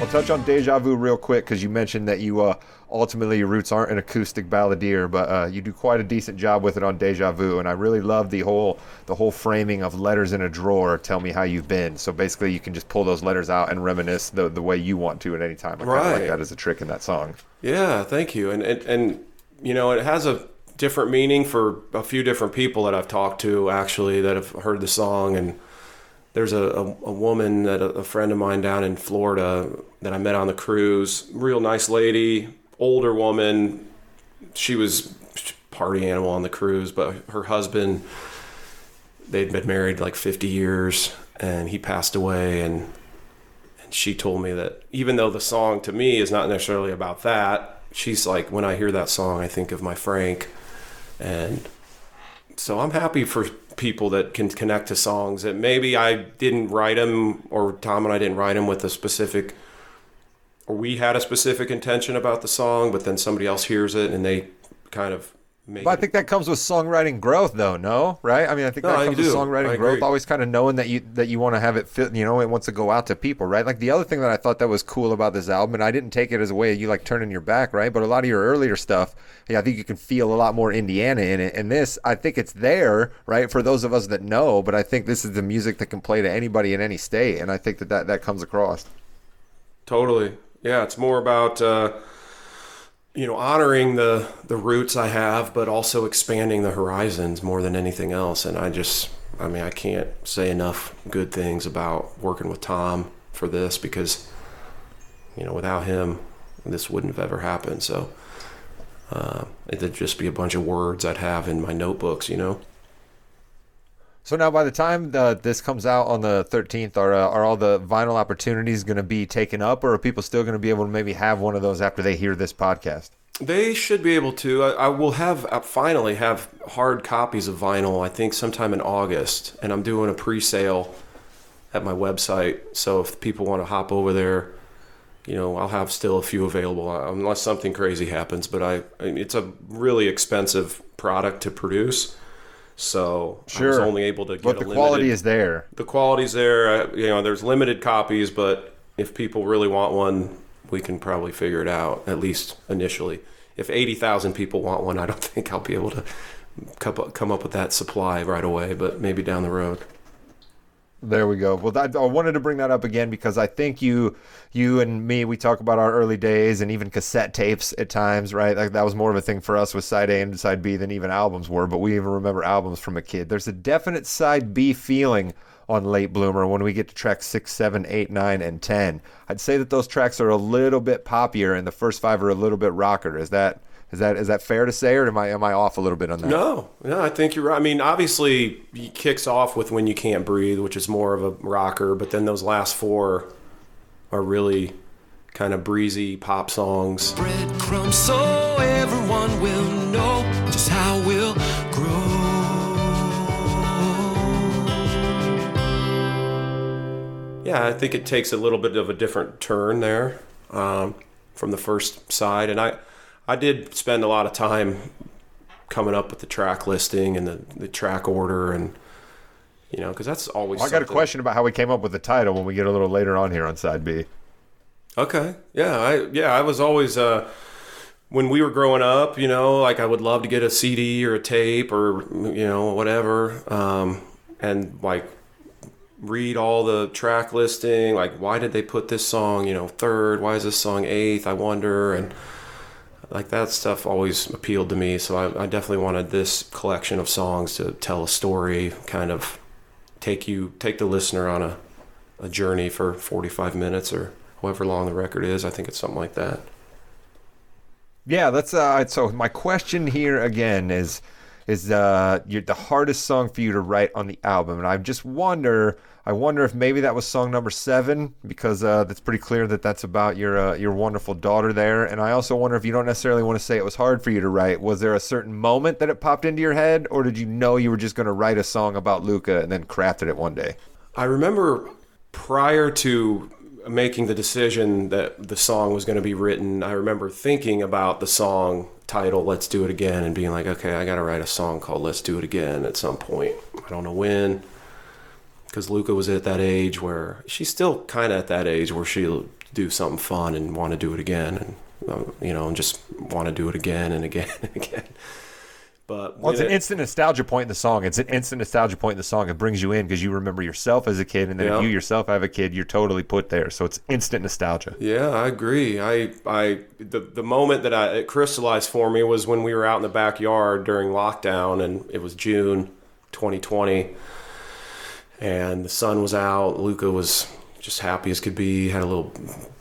I'll touch on Deja Vu real quick because you mentioned that you uh, ultimately your roots aren't an acoustic balladeer, but uh, you do quite a decent job with it on Deja Vu, and I really love the whole the whole framing of letters in a drawer. Tell me how you've been. So basically, you can just pull those letters out and reminisce the the way you want to at any time. I kinda like Right. that as a trick in that song. Yeah, thank you. And, and and you know, it has a different meaning for a few different people that I've talked to actually that have heard the song. And there's a, a, a woman that a, a friend of mine down in Florida that I met on the cruise. Real nice lady, older woman. She was party animal on the cruise, but her husband they'd been married like 50 years and he passed away and and she told me that even though the song to me is not necessarily about that, she's like, when I hear that song, I think of my Frank. And so I'm happy for people that can connect to songs that maybe I didn't write them or Tom and I didn't write them with a specific, or we had a specific intention about the song, but then somebody else hears it and they kind of But I think that comes with songwriting growth, though. No, right? I mean, I think No, that comes with songwriting growth. Always kind of knowing that you that you want to have it fit. You know, it wants to go out to people, right? Like the other thing that I thought that was cool about this album, and I didn't take it as a way of you like turning your back, right? But a lot of your earlier stuff, yeah, I think you can feel a lot more Indiana in it. And this, I think it's there, right, for those of us that know. But I think this is the music that can play to anybody in any state, and I think that that, that comes across. Totally. Yeah, it's more about uh, you know honoring the the roots I have, but also expanding the horizons more than anything else. And I just, I mean, I can't say enough good things about working with Tom for this because you know without him, this wouldn't have ever happened. So uh, it'd just be a bunch of words I'd have in my notebooks, you know. So now, by the time the, this comes out on the 13th, are uh, are all the vinyl opportunities going to be taken up, or are people still going to be able to maybe have one of those after they hear this podcast? They should be able to. I, I will have uh, finally have hard copies of vinyl. I think sometime in August, and I'm doing a pre-sale at my website. So if people want to hop over there, you know, I'll have still a few available uh, unless something crazy happens. But I, it's a really expensive product to produce, so I was only able to get a limited But the limited, quality is there. the quality's there. You know, there's limited copies, but if people really want one, we can probably figure it out at least initially. if eighty thousand people want one, I don't think I'll be able to come up with that supply right away. But maybe down the road. There we go. Well, that, I wanted to bring that up again because I think you, you and me, we talk about our early days and even cassette tapes at times, right? Like that was more of a thing for us with side A and side B than even albums were. But we even remember albums from a kid. There's a definite side B feeling on Late Bloomer when we get to tracks six, seven, eight, nine, and ten. I'd say that those tracks are a little bit poppier, and the first five are a little bit rocker. Is that is that is that fair to say, or am I am I off a little bit on that? No, no, I think you're right. I mean, obviously, he kicks off with "When You Can't Breathe," which is more of a rocker, but then those last four are really kind of breezy pop songs. breadcrumbs so everyone will know just how we'll grow. Yeah, I think it takes a little bit of a different turn there um, from the first side, and I, I did spend a lot of time coming up with the track listing and the, the track order, and you know, because that's always. I got a question about how we came up with the title when we get a little later on here on side B. Okay. Yeah. I yeah. I was always uh, when we were growing up. You know, like I would love to get a CD or a tape or you know whatever, um, and like read all the track listing. Like, why did they put this song? You know, third. Why is this song eighth? I wonder and. Like that stuff always appealed to me, so I, I definitely wanted this collection of songs to tell a story, kind of take you take the listener on a, a journey for 45 minutes or however long the record is. I think it's something like that. Yeah, that's uh. So my question here again is, is uh, the hardest song for you to write on the album, and I just wonder, I wonder if maybe that was song number seven because uh, that's pretty clear that that's about your uh, your wonderful daughter there, and I also wonder if you don't necessarily want to say it was hard for you to write. Was there a certain moment that it popped into your head, or did you know you were just going to write a song about Luca and then crafted it one day? I remember prior to making the decision that the song was going to be written, I remember thinking about the song title, Let's Do It Again, and being like, okay, I got to write a song called Let's Do It Again at some point. I don't know when. Because Luca was at that age where she's still kind of at that age where she'll do something fun and want to do it again, and uh, you know, and just want to do it again and again and again. But Well, it's an it- instant nostalgia point in the song. It's an instant nostalgia point in the song. It brings you in because you remember yourself as a kid, and then Yeah. if you yourself have a kid, you're totally put there. So it's instant nostalgia. Yeah, I agree. I, I, the, the moment that I, it crystallized for me was when we were out in the backyard during lockdown, and it was June 2020, and the sun was out. Luca was just happy as could be. Had a little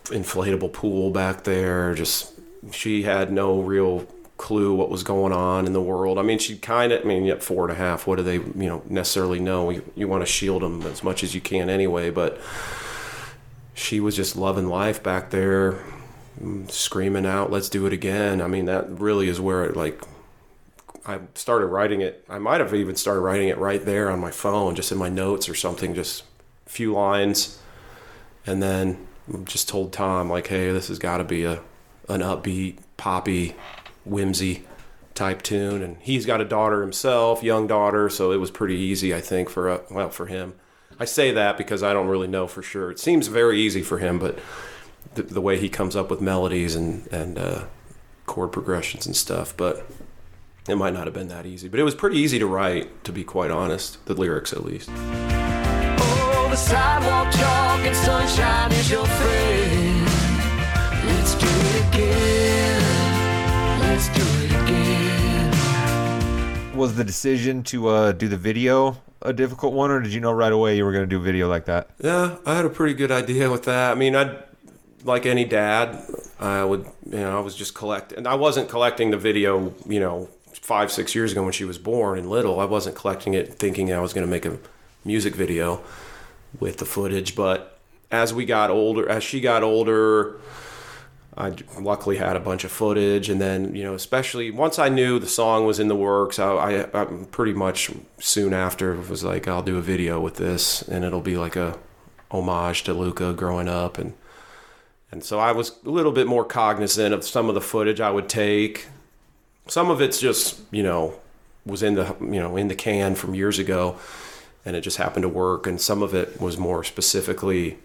inflatable pool back there. Just she had no real clue what was going on in the world. I mean, she kind of. I mean, at four and a half, what do they, you know, necessarily know? You, you want to shield them as much as you can anyway, but she was just loving life back there, mm, screaming out, "Let's do it again!" I mean, that really is where it like. I started writing it. I might have even started writing it right there on my phone, just in my notes or something, just a few lines, and then just told Tom like, "Hey, this has got to be a an upbeat, poppy, whimsy type tune." And he's got a daughter himself, young daughter, so it was pretty easy, I think, for uh, well for him. I say that because I don't really know for sure. It seems very easy for him, but the, the way he comes up with melodies and and uh, chord progressions and stuff, but it might not have been that easy. But it was pretty easy to write, to be quite honest. The lyrics, at least. The sidewalk chalk and sunshine is your friend. Let's do it again. Let's do it again. Was the decision to uh, do the video a difficult one, or did you know right away you were going to do video like that? Yeah, I had a pretty good idea with that. I mean, I like any dad, I would, you know, I was just collecting. And I wasn't collecting the video, you know, five, six years ago when she was born and little. I wasn't collecting it thinking I was going to make a music video with the footage. But as we got older, as she got older, I luckily had a bunch of footage, and then you know, especially once I knew the song was in the works, I, I, I pretty much soon after was like, I'll do a video with this, and it'll be like a homage to Luca growing up, and and so I was a little bit more cognizant of some of the footage I would take. Some of it's just you know was in the you know in the can from years ago, and it just happened to work, and some of it was more specifically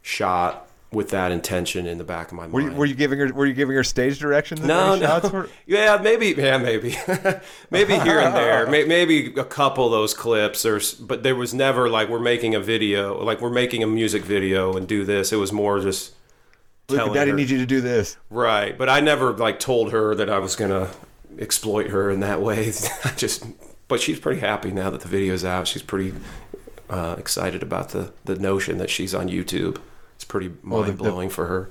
shot with that intention in the back of my Were you, mind. were you giving her? Were you giving her stage directions? No, shots no. for- Yeah, maybe. Yeah, maybe. maybe here and there. May- Maybe a couple of those clips. Or, but there was never like we're making a video, like we're making a music video and do this. It was more just telling Daddy her. needs you to do this. right. But I never like told her that I was gonna exploit her in that way. I just. But she's pretty happy now that the video's out. She's pretty uh, excited about the the notion that she's on YouTube. Pretty the- mind blowing for her.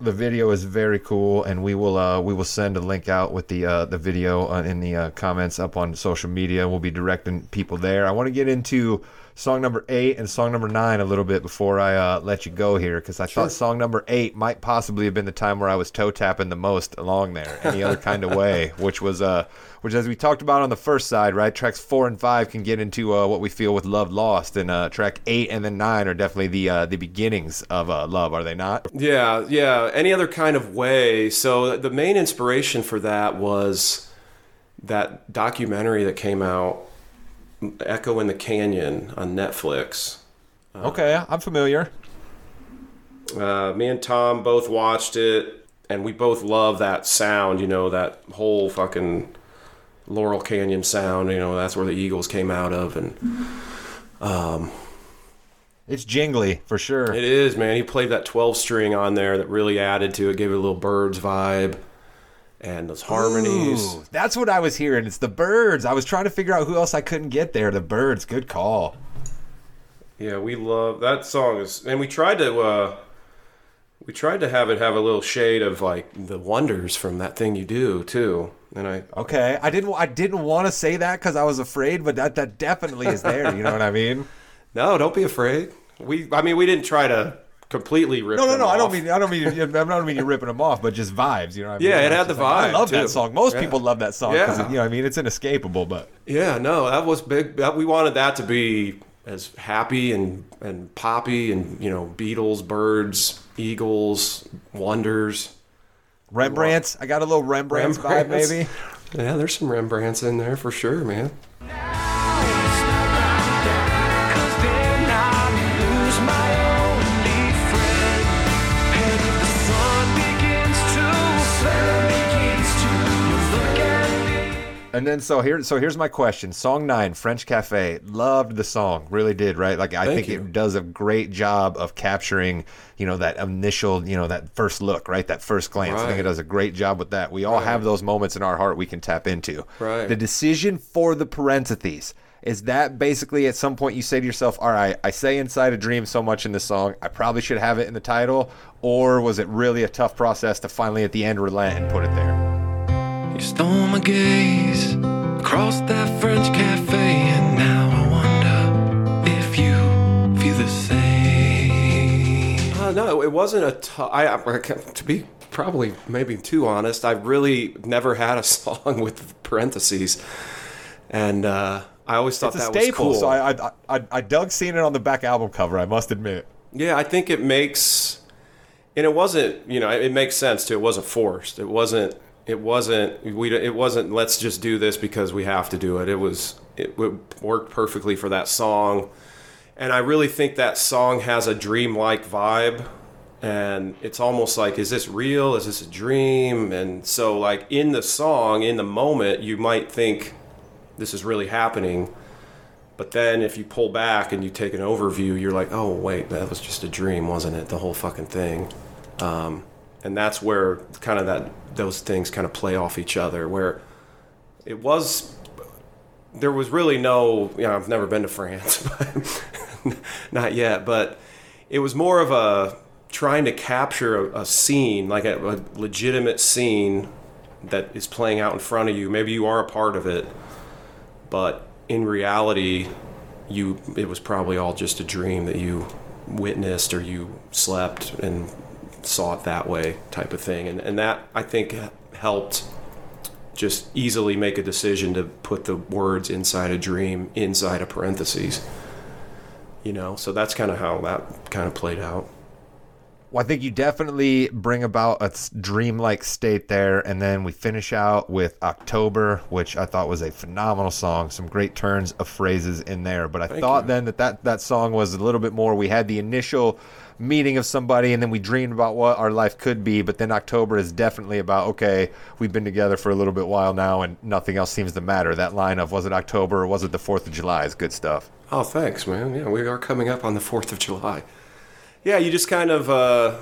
The video is very cool, and we will uh, we will send a link out with the uh, the video uh, in the uh, comments up on social media. We'll be directing people there. I want to get into song number eight and song number nine a little bit before I uh, let you go here, because I thought song number eight might possibly have been the time where I was toe tapping the most along there, any other kind of way, which was uh, which as we talked about on the first side, right? Tracks four and five can get into uh, what we feel with Love Lost, and uh, track eight and then nine are definitely the uh, the beginnings of uh, love, are they not? Yeah, yeah. Any other kind of way. So the main inspiration for that was that documentary that came out, Echo in the Canyon, on Netflix. Okay, I'm familiar. Uh, me and Tom both watched it, and we both love that sound. You know, that whole fucking Laurel Canyon sound. You know, that's where the Eagles came out of, and um, It's jingly for sure. It is, man. He played that 12 string on there that really added to it, gave it a little Byrds vibe and those harmonies. Ooh, that's what I was hearing. It's the Byrds. I was trying to figure out who else I couldn't get there. The Byrds. Good call. Yeah, we love that song is and we tried to uh we tried to have it have a little shade of like the wonders from that thing you do too. And I Okay, I didn't. I didn't want to say that because I was afraid, but that that definitely is there. You know what I mean? No, don't be afraid. We I mean we didn't try to completely ripped. No, no, no. I don't mean. I don't mean. I don't mean you're ripping them off, but just vibes. You know what I mean? Yeah, it had the like, I love too. that song. Most Yeah. people love that song because Yeah. you know. I mean, it's inescapable. But Yeah, no, that was big. That, we wanted that to be as happy and and poppy and you know Beatles, Byrds, eagles, wonders. Rembrandt's. I got a little Rembrandt's, vibe, maybe. Yeah, there's some Rembrandts in there for sure, man. And then so here so here's my question. Song nine, French Cafe. Loved the song. Really did, right? Like I Thank think you. it does a great job of capturing, you know, that initial, you know, that first look, right? That first glance. I think it does a great job with that. We all have those moments in our heart we can tap into. Right. The decision for the parentheses. Is that basically at some point you say to yourself, all right, I say inside a dream so much in this song, I probably should have it in the title? Or was it really a tough process to finally at the end relent and put it there? You stole my gaze across that French cafe, and now I wonder if you feel the same. Uh, no, it wasn't a. T- I, I to be probably maybe too honest. I really never had a song with parentheses, and uh, I always thought It's a that staple, was cool. so I, I I I dug seeing it on the back album cover. I must admit. Yeah, I think it makes, and it wasn't. You know, it makes sense too. It wasn't forced. It wasn't. It wasn't. We. It wasn't. Let's just do this because we have to do it. It was. It, w worked perfectly for that song, and I really think that song has a dreamlike vibe. And it's almost like, is this real? Is this a dream? And so, like in the song, in the moment, you might think this is really happening. But then if you pull back and you take an overview, you're like, oh, wait, that was just a dream, wasn't it? The whole fucking thing. Um, and that's where kind of that those things kind of play off each other, where it was there was really no you know i've never been to france but not yet but it was more of a trying to capture a, a scene like a, a legitimate scene that is playing out in front of you. Maybe you are a part of it but in reality you it was probably all just a dream that you witnessed or you slept and saw it that way type of thing and, and that i think helped just easily make a decision to put the words inside a dream inside a parentheses you know so that's kind of how that kind of played out Well, I think you definitely bring about a dreamlike state there, and then we finish out with October, which I thought was a phenomenal song. Some great turns of phrases in there, but I thought you. then that, that that song was a little bit more. We had the initial meeting of somebody, and then we dreamed about what our life could be. But then October is definitely about okay, we've been together for a little bit while now, and nothing else seems to matter. That line of was it October or was it the Fourth of July is good stuff. Oh, thanks, man. Yeah, we are coming up on the 4th of July. Yeah, you just kind of, uh,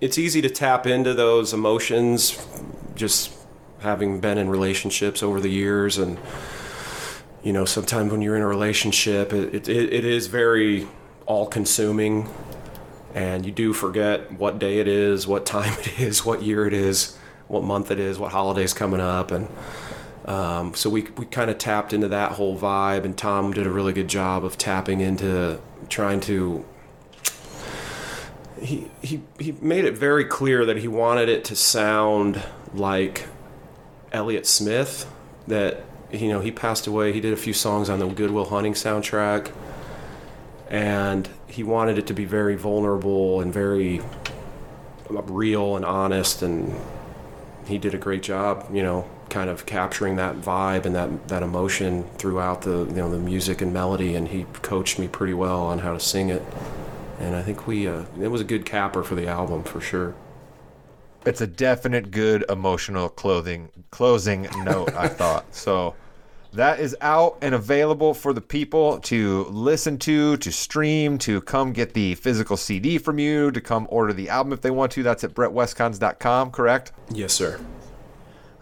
it's easy to tap into those emotions just having been in relationships over the years. And, you know, sometimes when you're in a relationship, it, it, it is very all consuming. And you do forget what day it is, what time it is, what year it is, what month it is, what holiday's coming up. And, um, so we, we kind of tapped into that whole vibe, and Tom did a really good job of tapping into trying to. He, he, he made it very clear that he wanted it to sound like Elliott Smith. That you know he passed away. He did a few songs on the Good Will Hunting soundtrack, and he wanted it to be very vulnerable and very real and honest and he did a great job, you know, kind of capturing that vibe and that that emotion throughout the you know the music and melody, and he coached me pretty well on how to sing it. And I think we uh, it was a good capper for the album for sure. It's a definite good emotional clothing closing note, I thought. So that is out and available for the people to listen to, to stream, to come get the physical CD from you, to come order the album if they want to. That's at brettwiscons.com, correct? Yes, sir.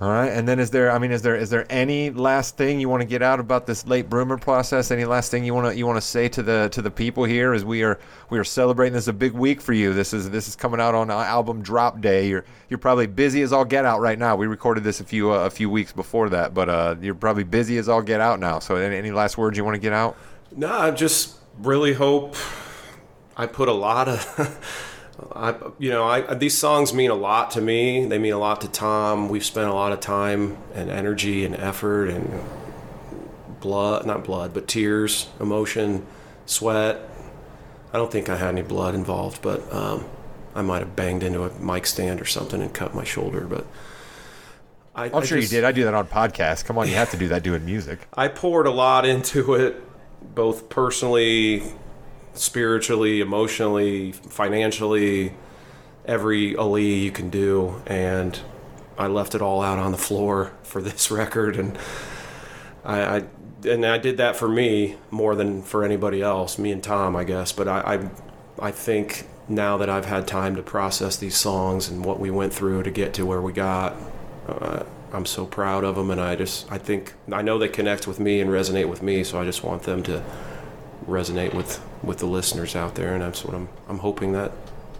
All right. And then is there I mean is there is there any last thing you want to get out about this late bloomer process? Any last thing you want to you want to say to the to the people here as we are we are celebrating this is a big week for you. This is this is coming out on album drop day. You're you're probably busy as all get out right now. We recorded this a few uh, a few weeks before that, but uh, you're probably busy as all get out now. So any, any last words you want to get out? No, I just really hope I put a lot of. I, you know, I, these songs mean a lot to me. They mean a lot to Tom. We've spent a lot of time and energy and effort and blood, not blood, but tears, emotion, sweat. I don't think I had any blood involved, but um, I might have banged into a mic stand or something and cut my shoulder. But I, I'm I sure just- you did. I do that on podcasts. Come on, you have to do that doing music. I poured a lot into it, both personally, spiritually, emotionally, financially, every Ali you can do, and I left it all out on the floor for this record, and I, I and I did that for me more than for anybody else, me and Tom, I guess. But I, I, I think now that I've had time to process these songs and what we went through to get to where we got, uh, I'm so proud of them, and I just I think I know they connect with me and resonate with me, so I just want them to resonate with with the listeners out there, and that's what I'm I'm hoping that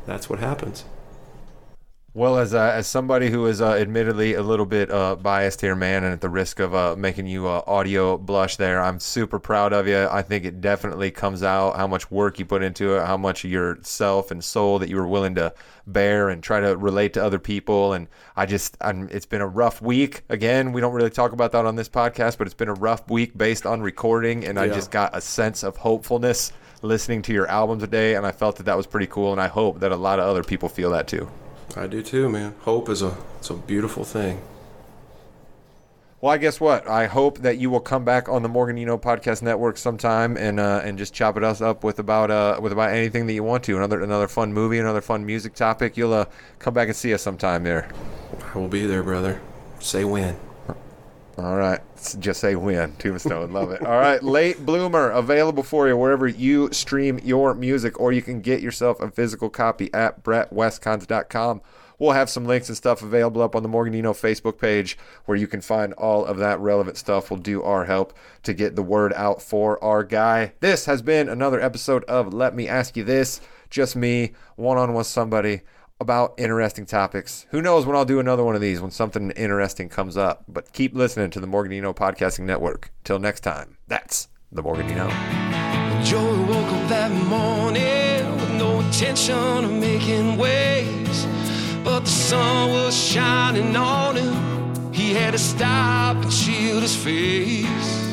that's what happens. Well, as uh, as somebody who is uh, admittedly a little bit uh, biased here, man, and at the risk of uh, making you uh, audio blush there, I'm super proud of you. I think it definitely comes out how much work you put into it, how much of yourself and soul that you were willing to bear and try to relate to other people. And I just, I'm, it's been a rough week. Again, we don't really talk about that on this podcast, but it's been a rough week based on recording, and I just got a sense of hopefulness listening to your album today, and I felt that that was pretty cool, and I hope that a lot of other people feel that too. I do too, man. Hope is a it's a beautiful thing. Well, I guess what? I hope that you will come back on the Morgan You Know Podcast Network sometime and uh, and just chop it us up with about uh with about anything that you want to. Another another fun movie, another fun music topic. You'll uh, come back and see us sometime there. I will be there, brother. Say when. All right, just say when. Tombstone, love it. All right, Late Bloomer available for you wherever you stream your music, or you can get yourself a physical copy at brettwiscons.com. We'll have some links and stuff available up on the Morgan You Know Facebook page where you can find all of that relevant stuff. We'll do our help to get the word out for our guy. This has been another episode of Let Me Ask You This. Just me, one on one somebody about interesting topics. Who knows when I'll do another one of these when something interesting comes up. But keep listening to the Morgan You Know Podcasting Network. Till next time, that's the Morgan You Know. Joey woke up that morning with no intention of making waves. But the sun was shining on him. He had to stop and shield his face.